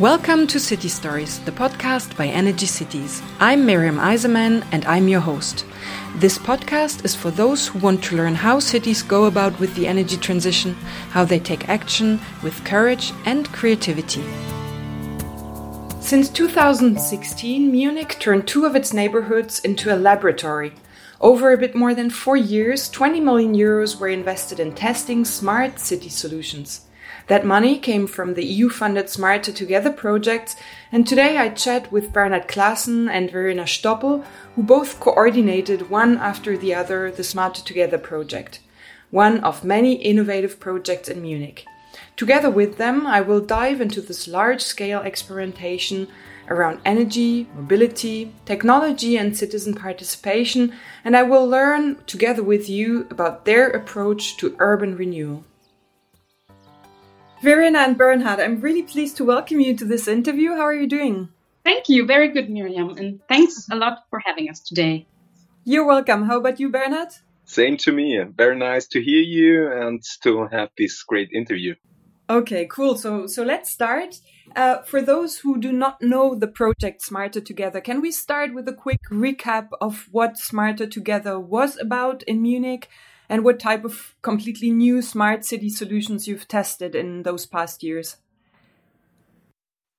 Welcome to City Stories, the podcast by Energy Cities. I'm Miriam Eiserman and I'm your host. This podcast is for those who want to learn how cities go about with the energy transition, how they take action with courage and creativity. Since 2016, Munich turned two of its neighborhoods into a laboratory. Over a bit more than four years, 20 million euros were invested in testing smart city solutions. That money came from the EU funded Smarter Together projects, and today I chat with Bernhard Claassen and Verena Stoppel, who both coordinated one after the other the Smarter Together project, one of many innovative projects in Munich. Together with them, I will dive into this large scale experimentation around energy, mobility, technology, and citizen participation, and I will learn together with you about their approach to urban renewal. Verena and Bernhard, I'm really pleased to welcome you to this interview. How are you doing? Thank you. Very good, Miriam. And thanks a lot for having us today. You're welcome. How about you, Bernhard? Same to me. Very nice to hear you and to have this great interview. Okay, cool. So, so let's start. Uh, for those who do not know the project Smarter Together, can we start with a quick recap of what Smarter Together was about in Munich? And what type of completely new smart city solutions you've tested in those past years.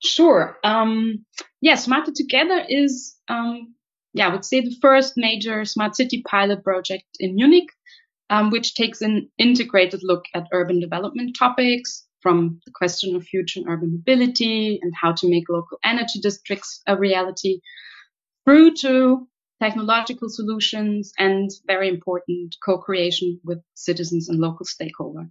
Sure. Um, yeah, Smarter Together is, um, yeah, I would say the first major smart city pilot project in Munich, um, which takes an integrated look at urban development topics from the question of future urban mobility and how to make local energy districts a reality through to technological solutions, and very important co-creation with citizens and local stakeholders.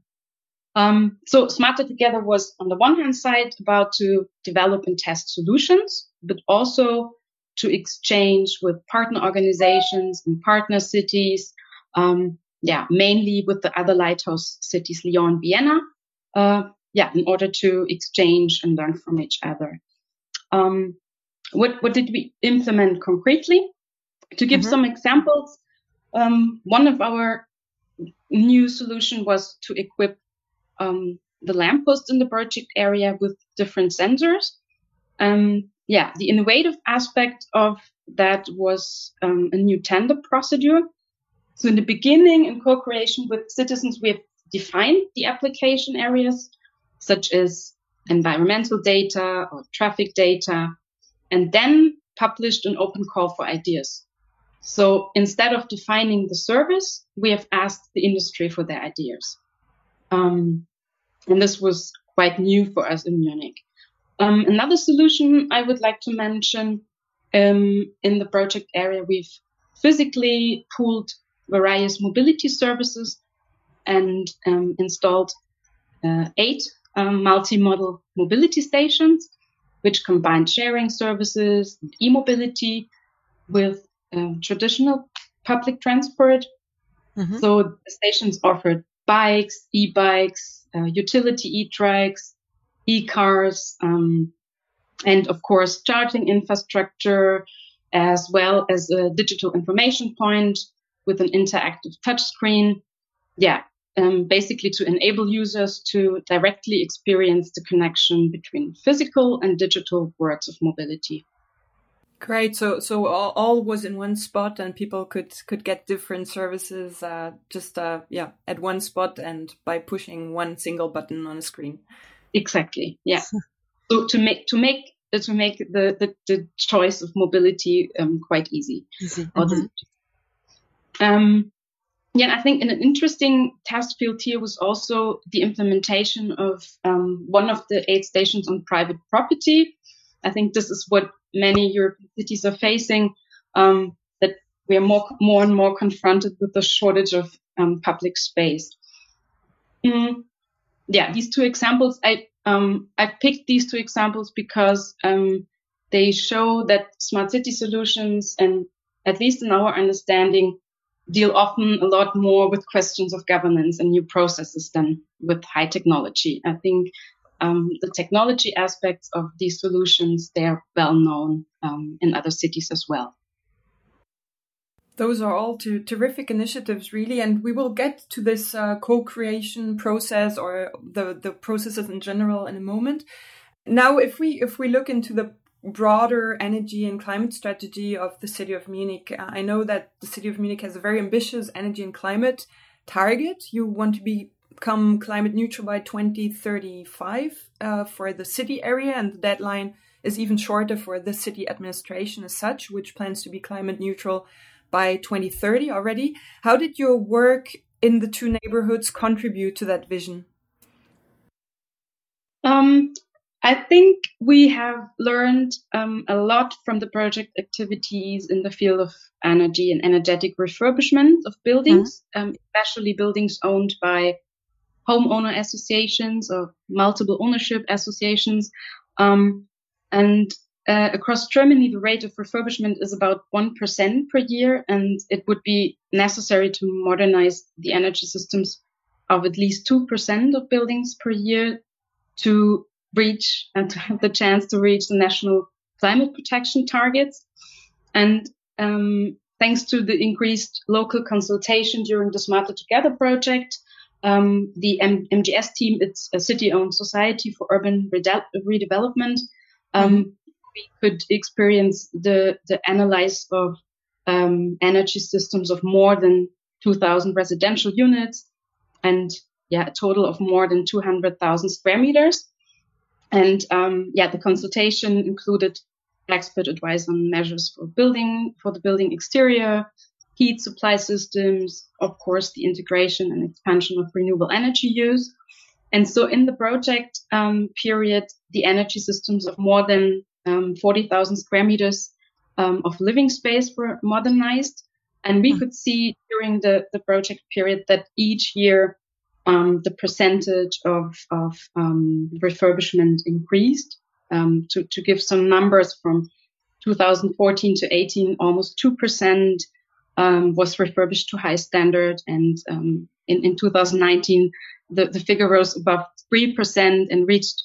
Um, so Smarter Together was on the one hand side about to develop and test solutions, but also to exchange with partner organizations and partner cities, um, yeah, mainly with the other lighthouse cities, Lyon Vienna, uh, yeah, in order to exchange and learn from each other. Um, what, what did we implement concretely? To give mm-hmm. some examples, um, one of our new solution was to equip um, the lamppost in the project area with different sensors. Um, yeah, the innovative aspect of that was um, a new tender procedure. So in the beginning, in co-creation with citizens, we have defined the application areas, such as environmental data or traffic data, and then published an open call for ideas. So instead of defining the service, we have asked the industry for their ideas. Um, and this was quite new for us in Munich. Um, another solution I would like to mention um, in the project area, we've physically pooled various mobility services and um, installed uh, eight um, multi-modal mobility stations, which combine sharing services and e-mobility with um, traditional public transport. Mm-hmm. So the stations offered bikes, e-bikes, uh, utility e-trikes, e-cars, um, and of course charging infrastructure, as well as a digital information point with an interactive touchscreen. Yeah, um, basically to enable users to directly experience the connection between physical and digital worlds of mobility. Great. So so all, all, was in one spot, and people could could get different services uh, just uh, yeah at one spot and by pushing one single button on a screen. Exactly. Yeah. so to make to make uh, to make the the, the choice of mobility um, quite easy. easy. Mm-hmm. Um, yeah, I think an interesting test field here was also the implementation of um, one of the eight stations on private property. I think this is what many European cities are facing, um, that we are more, more and more confronted with the shortage of um, public space. Mm, yeah, these two examples, I, um, I picked these two examples because um, they show that smart city solutions, and at least in our understanding, deal often a lot more with questions of governance and new processes than with high technology. I think um, the technology aspects of these solutions, they are well known um, in other cities as well. Those are all two terrific initiatives, really, and we will get to this uh, co-creation process or the the processes in general in a moment. Now, if we if we look into the broader energy and climate strategy of the city of Munich, uh, I know that the city of Munich has a very ambitious energy and climate target. You want to be, become climate neutral by 2035 uh, for the city area, and the deadline is even shorter for the city administration as such, which plans to be climate neutral by 2030 already. How did your work in the two neighborhoods contribute to that vision? Um, I think we have learned um, a lot from the project activities in the field of energy and energetic refurbishment of buildings, mm-hmm. um, especially buildings owned by homeowner associations or multiple ownership associations. Um, and uh, across Germany, the rate of refurbishment is about 1% per year, and it would be necessary to modernize the energy systems of at least 2% of buildings per year to reach and to have the chance to reach the national climate protection targets. And um, thanks to the increased local consultation during the Smarter Together project, um, the M- MGS team, it's a city-owned society for urban rede- redevelopment, um, mm-hmm. we could experience the, the analysis of um, energy systems of more than 2,000 residential units and yeah, a total of more than 200,000 square meters. And um, yeah, the consultation included expert advice on measures for building, for the building exterior, heat supply systems, of course, the integration and expansion of renewable energy use. And so in the project um, period, the energy systems of more than um, 40,000 square meters um, of living space were modernized. And we mm. could see during the, the project period that each year um, the percentage of, of um, refurbishment increased. Um, to, to give some numbers from 2014 to 18, almost 2% um, was refurbished to high standard. And um, in, in 2019, the, the figure rose above 3% and reached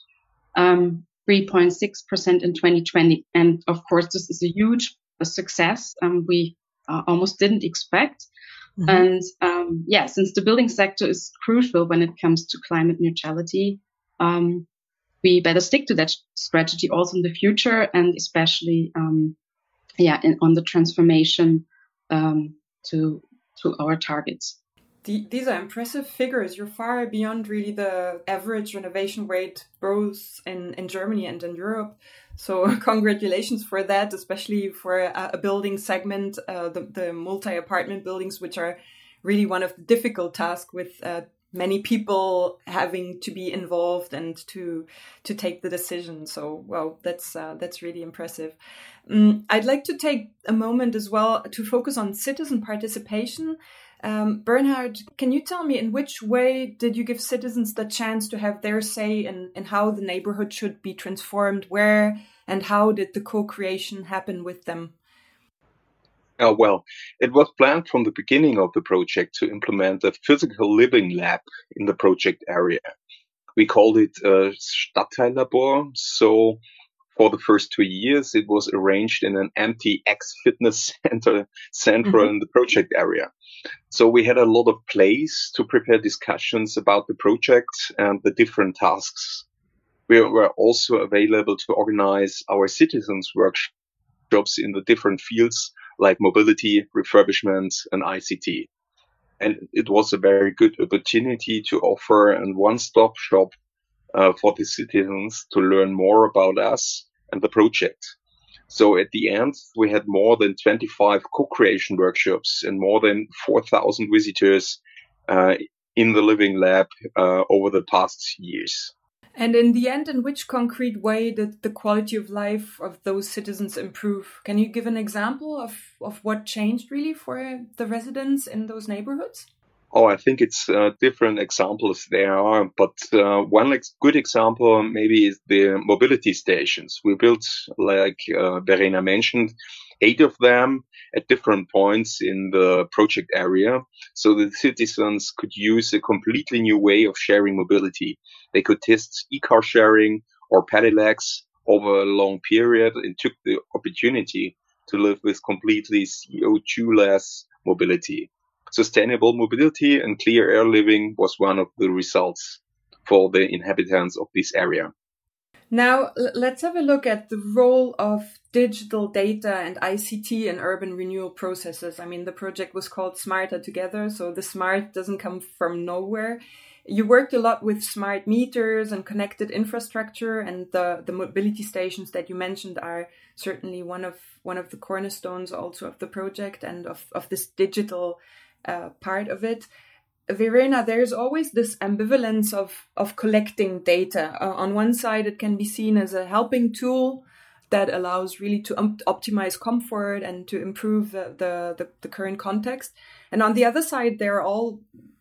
3.6% um, in 2020. And of course, this is a huge success Um we uh, almost didn't expect. Mm-hmm. And um, yeah, since the building sector is crucial when it comes to climate neutrality, um, we better stick to that strategy also in the future, and especially um, yeah, in, on the transformation um, to to our targets. The, these are impressive figures. You're far beyond really the average renovation rate, both in, in Germany and in Europe. So congratulations for that, especially for a, a building segment, uh, the, the multi-apartment buildings, which are really one of the difficult tasks with uh, many people having to be involved and to to take the decision. So well, that's uh, that's really impressive. Um, I'd like to take a moment as well to focus on citizen participation. Um, Bernhard, can you tell me in which way did you give citizens the chance to have their say in, in how the neighborhood should be transformed? Where and how did the co creation happen with them? Uh, well, it was planned from the beginning of the project to implement a physical living lab in the project area. We called it a Stadtteillabor. So for the first two years, it was arranged in an empty ex fitness center, center mm-hmm. in the project area. So we had a lot of place to prepare discussions about the project and the different tasks. We were also available to organize our citizens workshops in the different fields like mobility, refurbishment, and ICT. And it was a very good opportunity to offer a one-stop shop uh, for the citizens to learn more about us and the project. So at the end, we had more than 25 co-creation workshops and more than 4,000 visitors uh, in the living lab uh, over the past years. And in the end, in which concrete way did the quality of life of those citizens improve? Can you give an example of, of what changed really for the residents in those neighborhoods? Oh, I think it's uh, different examples there are, but uh, one ex- good example maybe is the mobility stations. We built, like uh, Verena mentioned, eight of them at different points in the project area, so the citizens could use a completely new way of sharing mobility. They could test e-car sharing or pedelecs over a long period and took the opportunity to live with completely CO2-less mobility. Sustainable mobility and clear air living was one of the results for the inhabitants of this area. Now, let's have a look at the role of digital data and ICT in urban renewal processes. I mean, the project was called Smarter Together, so the smart doesn't come from nowhere. You worked a lot with smart meters and connected infrastructure, and the, the mobility stations that you mentioned are certainly one of one of the cornerstones also of the project and of, of this digital uh, part of it. Verena, there's always this ambivalence of of collecting data. Uh, on one side, it can be seen as a helping tool that allows really to um, optimize comfort and to improve the, the, the, the, current context. And on the other side, there are all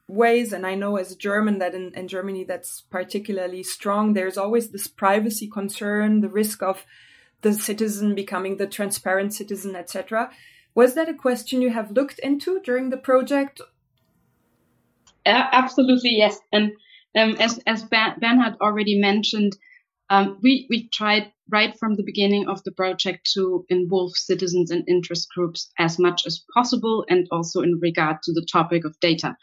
ways, and I know as a German that in, in Germany that's particularly strong. There's always this privacy concern, the risk of the citizen becoming the transparent citizen, etc. Was that a question you have looked into during the project, absolutely, yes. And um, as, as Bernhard already mentioned, um, we, we tried right from the beginning of the project to involve citizens and interest groups as much as possible, and also in regard to the topic of data.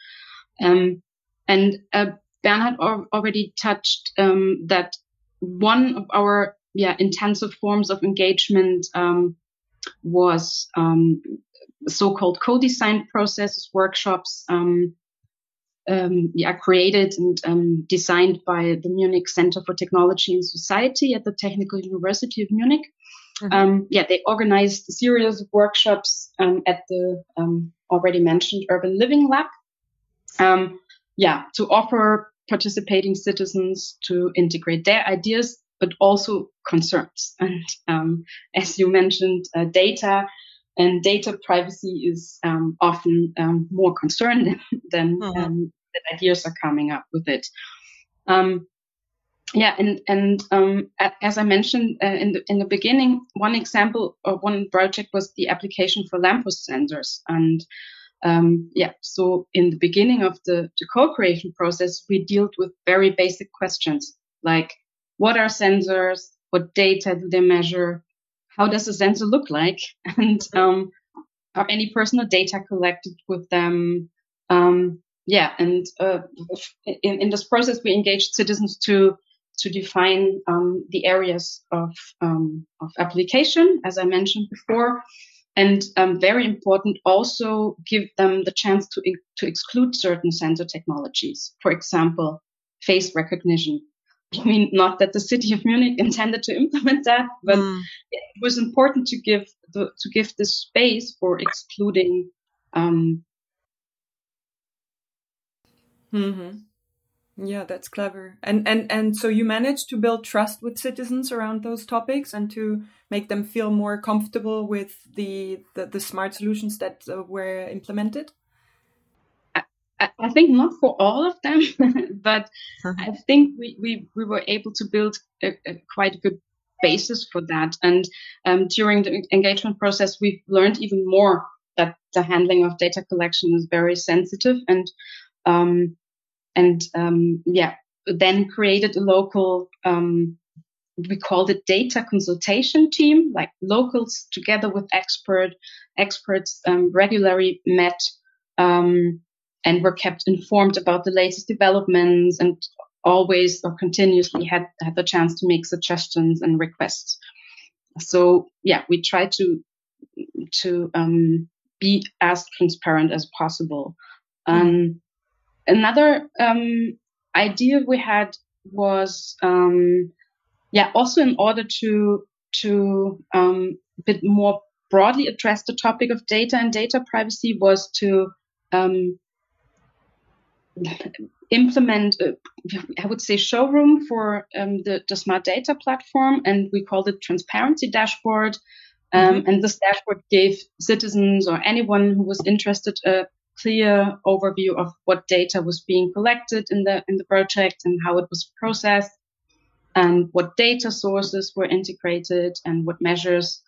Um, and uh, Bernhard al- already touched um, that one of our yeah intensive forms of engagement um, was um, so-called co-design processes workshops um, um, yeah, created and um, designed by the Munich Center for Technology and Society at the Technical University of Munich. Mm-hmm. Um, yeah, they organized a series of workshops um, at the um, already mentioned Urban Living Lab. Um, yeah, to offer participating citizens to integrate their ideas, but also concerns. And as you mentioned, uh, data and data privacy is um, often um, more concerned than, mm-hmm. um, that ideas are coming up with it. Um, yeah, and and um, as I mentioned uh, in the in the beginning, one example or one project was the application for lamppost sensors, and um, yeah, so in the beginning of the, the co-creation process, we dealt with very basic questions like what are sensors, what data do they measure, how does a sensor look like, and um, are any personal data collected with them, um, yeah, and uh, in, in this process, we engaged citizens to to define um, the areas of um, of application, as I mentioned before, and um, very important, also give them the chance to to exclude certain sensor technologies. For example, face recognition. I mean, not that the city of Munich intended to implement that, but mm. it was important to give the, to give this space for excluding um, Mm-hmm. Yeah, that's clever. And and and so you managed to build trust with citizens around those topics and to make them feel more comfortable with the the, the smart solutions that uh, were implemented. I, I think not for all of them, but uh-huh. I think we, we, we were able to build a, a quite good basis for that. And um, during the engagement process, we've learned even more that the handling of data collection is very sensitive and um, and um, yeah, then created a local, um, we called it data consultation team, like locals together with expert experts um, regularly met um, and were kept informed about the latest developments and always or continuously had, had the chance to make suggestions and requests. So yeah, we try to to um, be as transparent as possible. Um, Another um, idea we had was, um, yeah, also in order to to um, a bit more broadly address the topic of data and data privacy was to um, implement, a, I would say, showroom for um, the, the smart data platform, and we called it transparency dashboard. Um, mm-hmm. And this dashboard gave citizens or anyone who was interested a clear overview of what data was being collected in the in the project and how it was processed and what data sources were integrated and what measures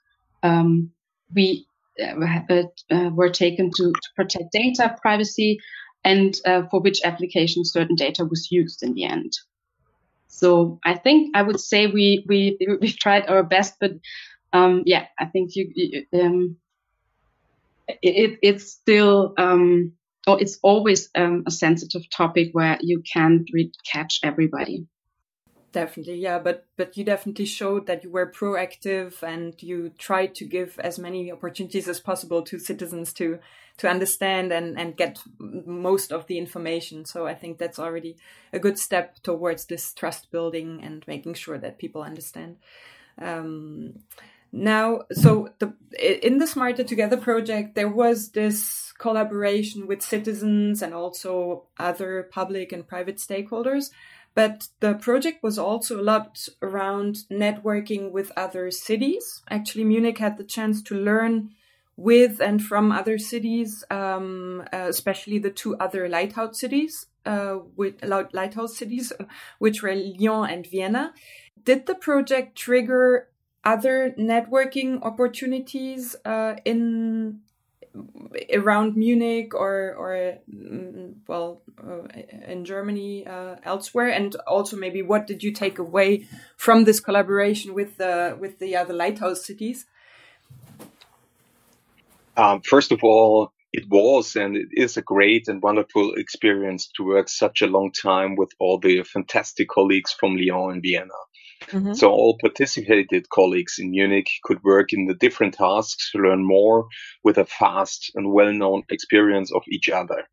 um, we uh, uh, were taken to, to, protect data privacy and uh, for which application certain data was used in the end. So I think I would say we we we've tried our best, but um, yeah, I think you, you um, it, it's still um, or it's always um, a sensitive topic where you can't catch everybody. Definitely, yeah, but but you definitely showed that you were proactive and you tried to give as many opportunities as possible to citizens to to understand and and get most of the information. So I think that's already a good step towards this trust building and making sure that people understand. Um, now, so the in the Smarter Together project, there was this collaboration with citizens and also other public and private stakeholders but the project was also a lot around networking with other cities. Actually, Munich had the chance to learn with and from other cities, um, uh, especially the two other lighthouse cities, uh, with lighthouse cities, which were Lyon and Vienna. Did the project trigger other networking opportunities uh, in around Munich or or mm, well uh, in Germany uh, elsewhere? And also maybe what did you take away from this collaboration with the with the other lighthouse cities? Um, first of all it was and it is a great and wonderful experience to work such a long time with all the fantastic colleagues from Lyon and Vienna Mm-hmm. So all participated colleagues in Munich could work in the different tasks to learn more with a fast and well-known experience of each other.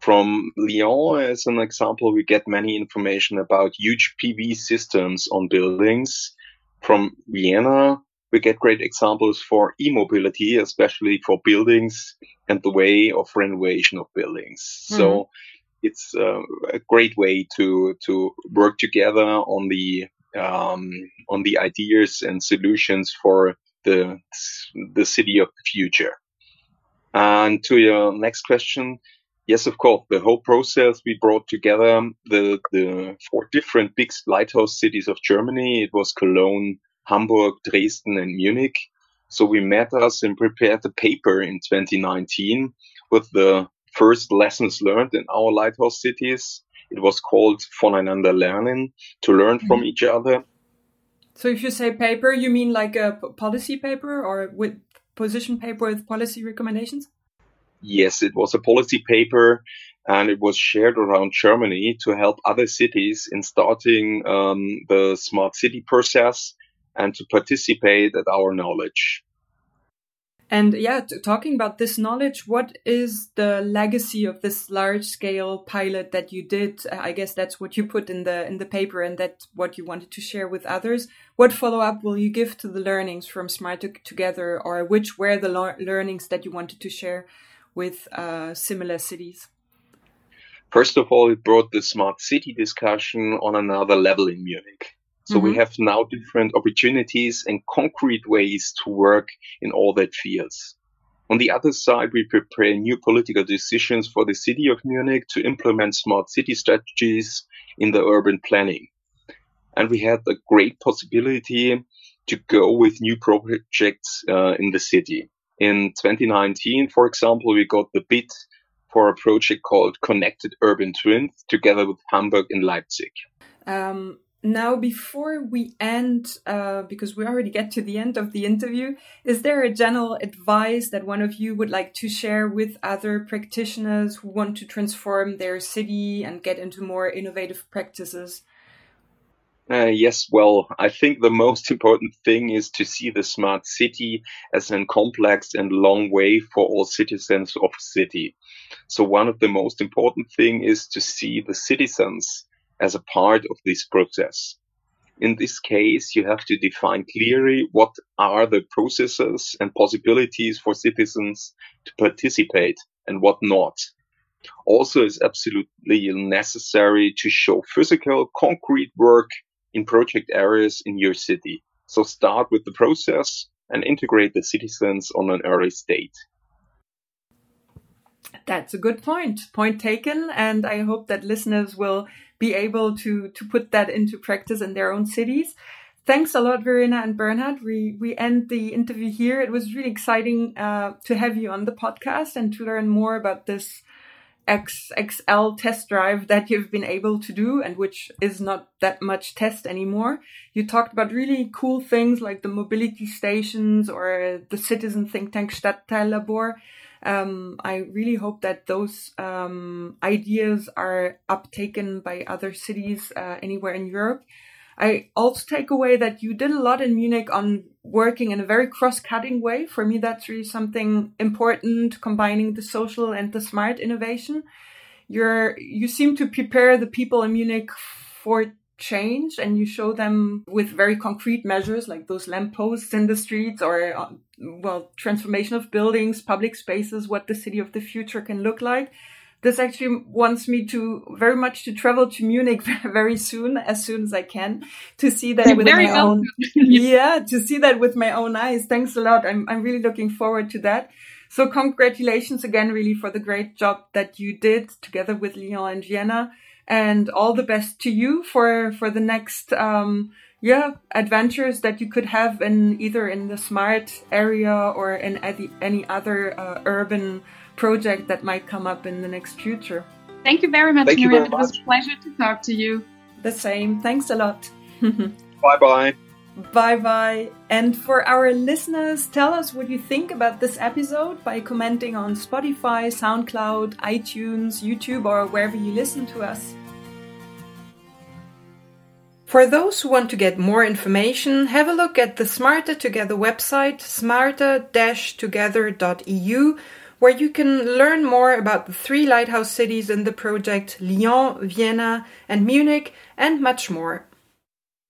From Lyon, as an example, we get many information about huge PV systems on buildings. From Vienna, we get great examples for e-mobility, especially for buildings and the way of renovation of buildings. Mm-hmm. So it's uh, a great way to to work together on the um, on the ideas and solutions for the the city of the future. And to your next question, yes, of course, the whole process we brought together the the four different big lighthouse cities of Germany. It was Cologne, Hamburg, Dresden, and Munich. So we met us and prepared the paper in 2019 with the first lessons learned in our lighthouse cities it was called Voneinander lernen, to learn from mm-hmm. each other. So if you say paper, you mean like a policy paper or with position paper with policy recommendations? Yes, it was a policy paper and it was shared around Germany to help other cities in starting um, the smart city process and to participate at our knowledge. And yeah, talking about this knowledge, what is the legacy of this large scale pilot that you did? I guess that's what you put in the in the paper, and that's what you wanted to share with others. What follow up will you give to the learnings from Smart Together, or which were the learnings that you wanted to share with uh, similar cities? First of all, it brought the smart city discussion on another level in Munich. So mm-hmm. we have now different opportunities and concrete ways to work in all that fields. On the other side, we prepare new political decisions for the city of Munich to implement smart city strategies in the urban planning. And we had a great possibility to go with new projects uh, in the city. In 2019, for example, we got the bid for a project called Connected Urban Twins together with Hamburg and Leipzig. Um, now, before we end, uh, because we already get to the end of the interview, is there a general advice that one of you would like to share with other practitioners who want to transform their city and get into more innovative practices? Uh, yes, well, I think the most important thing is to see the smart city as a complex and long way for all citizens of city. So one of the most important thing is to see the citizens as a part of this process. In this case, you have to define clearly what are the processes and possibilities for citizens to participate and what not. Also, it's absolutely necessary to show physical, concrete work in project areas in your city. So start with the process and integrate the citizens on an early state. That's a good point. Point taken. And I hope that listeners will be able to to put that into practice in their own cities. Thanks a lot, Verena and Bernhard. We we end the interview here. It was really exciting uh, to have you on the podcast and to learn more about this XXL test drive that you've been able to do and which is not that much test anymore. You talked about really cool things like the mobility stations or the citizen think tank Stadtteillabor um, I really hope that those um, ideas are uptaken by other cities uh, anywhere in Europe. I also take away that you did a lot in Munich on working in a very cross-cutting way. For me, that's really something important, combining the social and the smart innovation. You're, you seem to prepare the people in Munich for change and you show them with very concrete measures like those lampposts in the streets or uh, well transformation of buildings public spaces what the city of the future can look like this actually wants me to very much to travel to Munich very soon, as soon as I can, to see that with my own, yeah, to see that with my own eyes. Thanks a lot. I'm, I'm really looking forward to that. So congratulations again, really, for the great job that you did together with Lyon and Vienna and all the best to you for, for the next, um, yeah, adventures that you could have in either in the smart area or in any, any other uh, urban project that might come up in the next future. Thank you very much, Thank Miriam. It was a pleasure to talk to you. The same. Thanks a lot. bye bye. Bye bye. And for our listeners, tell us what you think about this episode by commenting on Spotify, SoundCloud, iTunes, YouTube, or wherever you listen to us. For those who want to get more information, have a look at the Smarter Together website, smarter-together.eu, where you can learn more about the three lighthouse cities in the project Lyon, Vienna, and Munich, and much more.